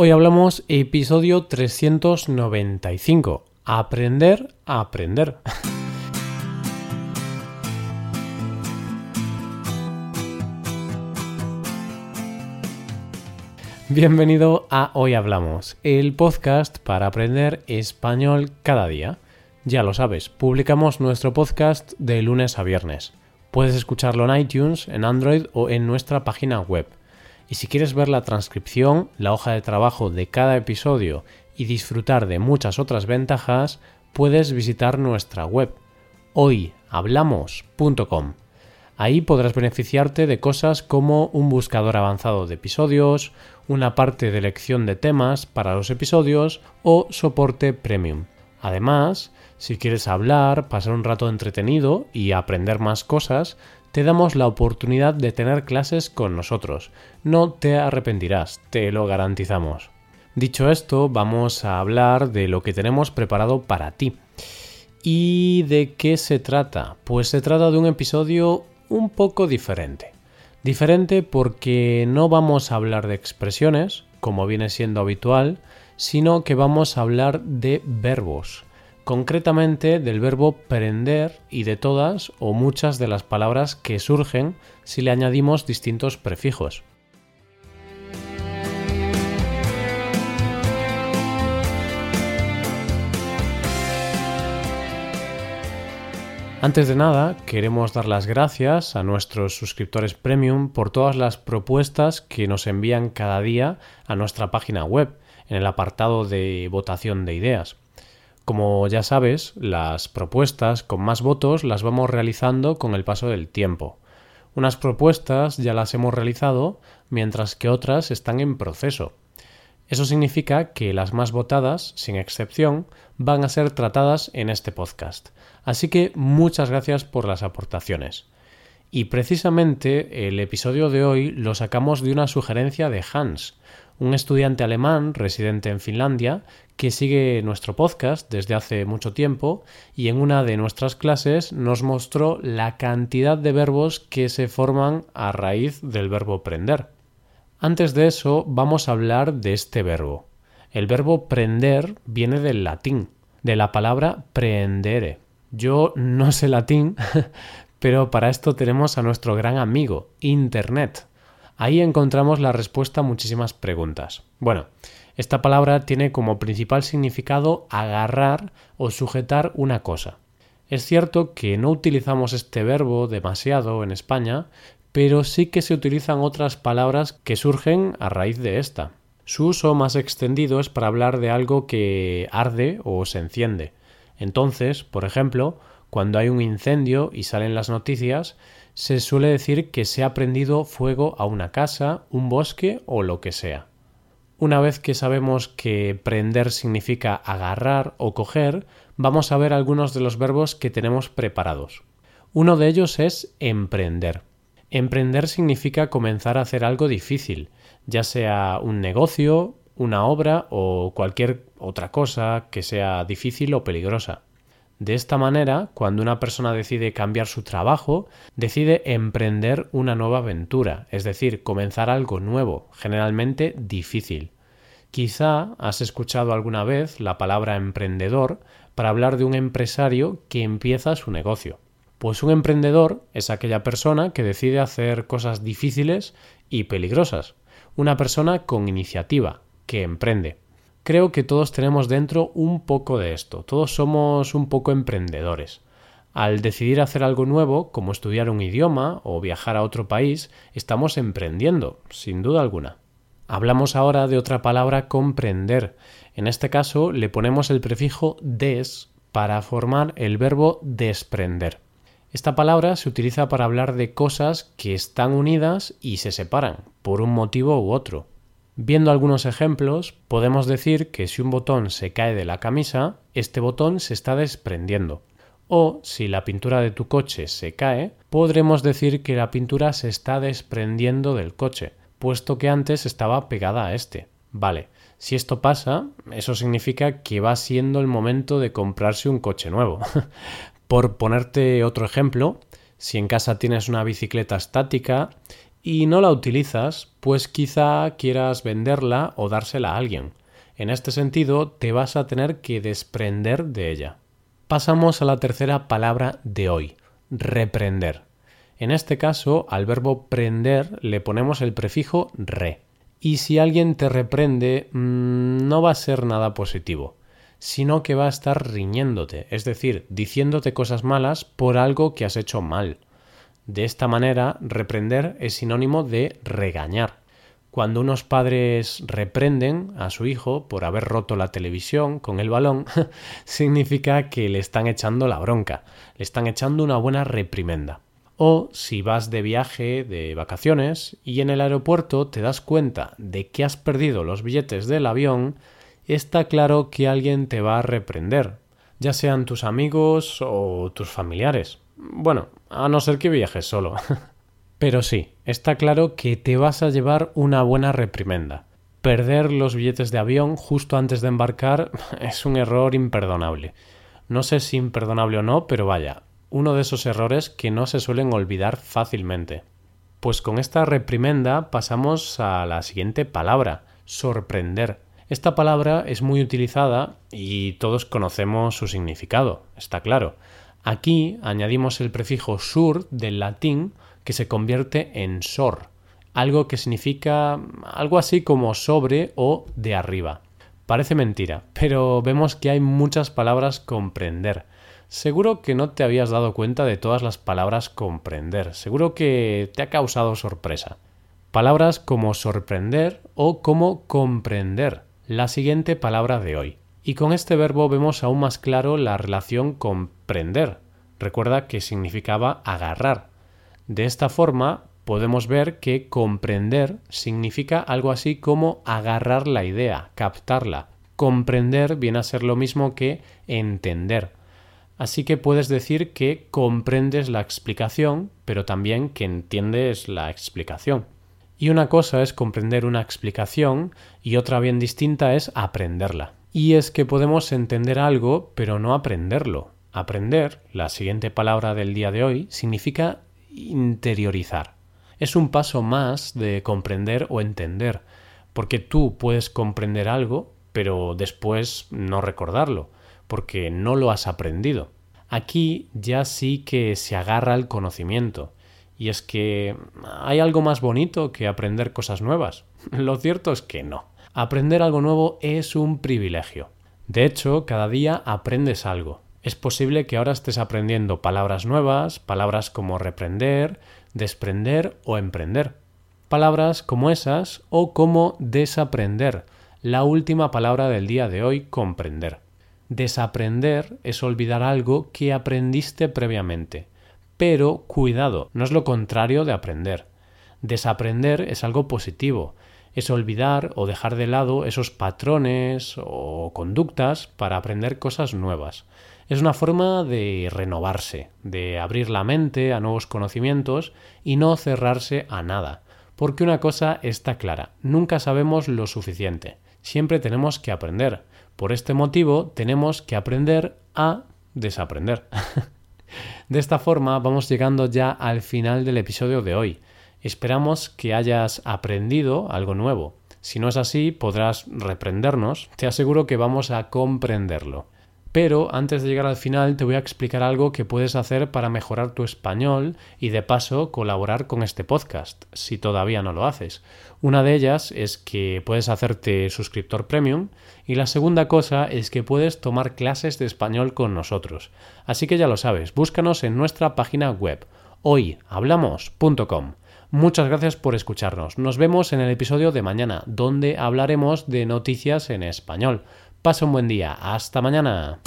Hoy hablamos episodio 395. Aprender a aprender. Bienvenido a Hoy Hablamos, el podcast para aprender español cada día. Ya lo sabes, publicamos nuestro podcast de lunes a viernes. Puedes escucharlo en iTunes, en Android o en nuestra página web y si quieres ver la transcripción, la hoja de trabajo de cada episodio y disfrutar de muchas otras ventajas, puedes visitar nuestra web hoyhablamos.com. Ahí podrás beneficiarte de cosas como un buscador avanzado de episodios, una parte de elección de temas para los episodios o soporte premium. Además, si quieres hablar, pasar un rato entretenido y aprender más cosas, te damos la oportunidad de tener clases con nosotros. No te arrepentirás, te lo garantizamos. Dicho esto, vamos a hablar de lo que tenemos preparado para ti. ¿Y de qué se trata? Pues se trata de un episodio un poco diferente. Diferente porque no vamos a hablar de expresiones, como viene siendo habitual, sino que vamos a hablar de verbos concretamente del verbo prender y de todas o muchas de las palabras que surgen si le añadimos distintos prefijos. Antes de nada, queremos dar las gracias a nuestros suscriptores premium por todas las propuestas que nos envían cada día a nuestra página web en el apartado de votación de ideas. Como ya sabes, las propuestas con más votos las vamos realizando con el paso del tiempo. Unas propuestas ya las hemos realizado, mientras que otras están en proceso. Eso significa que las más votadas, sin excepción, van a ser tratadas en este podcast. Así que muchas gracias por las aportaciones. Y precisamente el episodio de hoy lo sacamos de una sugerencia de Hans, un estudiante alemán residente en Finlandia que sigue nuestro podcast desde hace mucho tiempo y en una de nuestras clases nos mostró la cantidad de verbos que se forman a raíz del verbo prender. Antes de eso vamos a hablar de este verbo. El verbo prender viene del latín, de la palabra prendere. Yo no sé latín, pero para esto tenemos a nuestro gran amigo, Internet. Ahí encontramos la respuesta a muchísimas preguntas. Bueno, esta palabra tiene como principal significado agarrar o sujetar una cosa. Es cierto que no utilizamos este verbo demasiado en España, pero sí que se utilizan otras palabras que surgen a raíz de esta. Su uso más extendido es para hablar de algo que arde o se enciende. Entonces, por ejemplo, cuando hay un incendio y salen las noticias, se suele decir que se ha prendido fuego a una casa, un bosque o lo que sea. Una vez que sabemos que prender significa agarrar o coger, vamos a ver algunos de los verbos que tenemos preparados. Uno de ellos es emprender. Emprender significa comenzar a hacer algo difícil, ya sea un negocio, una obra o cualquier otra cosa que sea difícil o peligrosa. De esta manera, cuando una persona decide cambiar su trabajo, decide emprender una nueva aventura, es decir, comenzar algo nuevo, generalmente difícil. Quizá has escuchado alguna vez la palabra emprendedor para hablar de un empresario que empieza su negocio. Pues un emprendedor es aquella persona que decide hacer cosas difíciles y peligrosas, una persona con iniciativa, que emprende. Creo que todos tenemos dentro un poco de esto, todos somos un poco emprendedores. Al decidir hacer algo nuevo, como estudiar un idioma o viajar a otro país, estamos emprendiendo, sin duda alguna. Hablamos ahora de otra palabra comprender. En este caso le ponemos el prefijo des para formar el verbo desprender. Esta palabra se utiliza para hablar de cosas que están unidas y se separan, por un motivo u otro. Viendo algunos ejemplos, podemos decir que si un botón se cae de la camisa, este botón se está desprendiendo. O si la pintura de tu coche se cae, podremos decir que la pintura se está desprendiendo del coche, puesto que antes estaba pegada a este. Vale, si esto pasa, eso significa que va siendo el momento de comprarse un coche nuevo. Por ponerte otro ejemplo, si en casa tienes una bicicleta estática y no la utilizas, pues quizá quieras venderla o dársela a alguien. En este sentido, te vas a tener que desprender de ella. Pasamos a la tercera palabra de hoy, reprender. En este caso, al verbo prender le ponemos el prefijo re. Y si alguien te reprende, mm, no va a ser nada positivo, sino que va a estar riñéndote, es decir, diciéndote cosas malas por algo que has hecho mal. De esta manera, reprender es sinónimo de regañar. Cuando unos padres reprenden a su hijo por haber roto la televisión con el balón, significa que le están echando la bronca, le están echando una buena reprimenda. O si vas de viaje, de vacaciones, y en el aeropuerto te das cuenta de que has perdido los billetes del avión, está claro que alguien te va a reprender, ya sean tus amigos o tus familiares. Bueno, a no ser que viajes solo. Pero sí, está claro que te vas a llevar una buena reprimenda. Perder los billetes de avión justo antes de embarcar es un error imperdonable. No sé si imperdonable o no, pero vaya, uno de esos errores que no se suelen olvidar fácilmente. Pues con esta reprimenda pasamos a la siguiente palabra, sorprender. Esta palabra es muy utilizada y todos conocemos su significado, está claro. Aquí añadimos el prefijo sur del latín que se convierte en sor, algo que significa algo así como sobre o de arriba. Parece mentira, pero vemos que hay muchas palabras comprender Seguro que no te habías dado cuenta de todas las palabras comprender, seguro que te ha causado sorpresa. Palabras como sorprender o como comprender, la siguiente palabra de hoy. Y con este verbo vemos aún más claro la relación comprender. Recuerda que significaba agarrar. De esta forma podemos ver que comprender significa algo así como agarrar la idea, captarla. Comprender viene a ser lo mismo que entender. Así que puedes decir que comprendes la explicación, pero también que entiendes la explicación. Y una cosa es comprender una explicación y otra bien distinta es aprenderla. Y es que podemos entender algo, pero no aprenderlo. Aprender, la siguiente palabra del día de hoy, significa interiorizar. Es un paso más de comprender o entender, porque tú puedes comprender algo, pero después no recordarlo porque no lo has aprendido. Aquí ya sí que se agarra el conocimiento. Y es que hay algo más bonito que aprender cosas nuevas. Lo cierto es que no. Aprender algo nuevo es un privilegio. De hecho, cada día aprendes algo. Es posible que ahora estés aprendiendo palabras nuevas, palabras como reprender, desprender o emprender. Palabras como esas o como desaprender, la última palabra del día de hoy, comprender. Desaprender es olvidar algo que aprendiste previamente. Pero cuidado, no es lo contrario de aprender. Desaprender es algo positivo, es olvidar o dejar de lado esos patrones o conductas para aprender cosas nuevas. Es una forma de renovarse, de abrir la mente a nuevos conocimientos y no cerrarse a nada. Porque una cosa está clara, nunca sabemos lo suficiente, siempre tenemos que aprender. Por este motivo tenemos que aprender a desaprender. de esta forma vamos llegando ya al final del episodio de hoy. Esperamos que hayas aprendido algo nuevo. Si no es así, podrás reprendernos. Te aseguro que vamos a comprenderlo. Pero antes de llegar al final te voy a explicar algo que puedes hacer para mejorar tu español y de paso colaborar con este podcast, si todavía no lo haces. Una de ellas es que puedes hacerte suscriptor premium y la segunda cosa es que puedes tomar clases de español con nosotros. Así que ya lo sabes, búscanos en nuestra página web hoyhablamos.com. Muchas gracias por escucharnos. Nos vemos en el episodio de mañana, donde hablaremos de noticias en español. Pasa un buen día. Hasta mañana.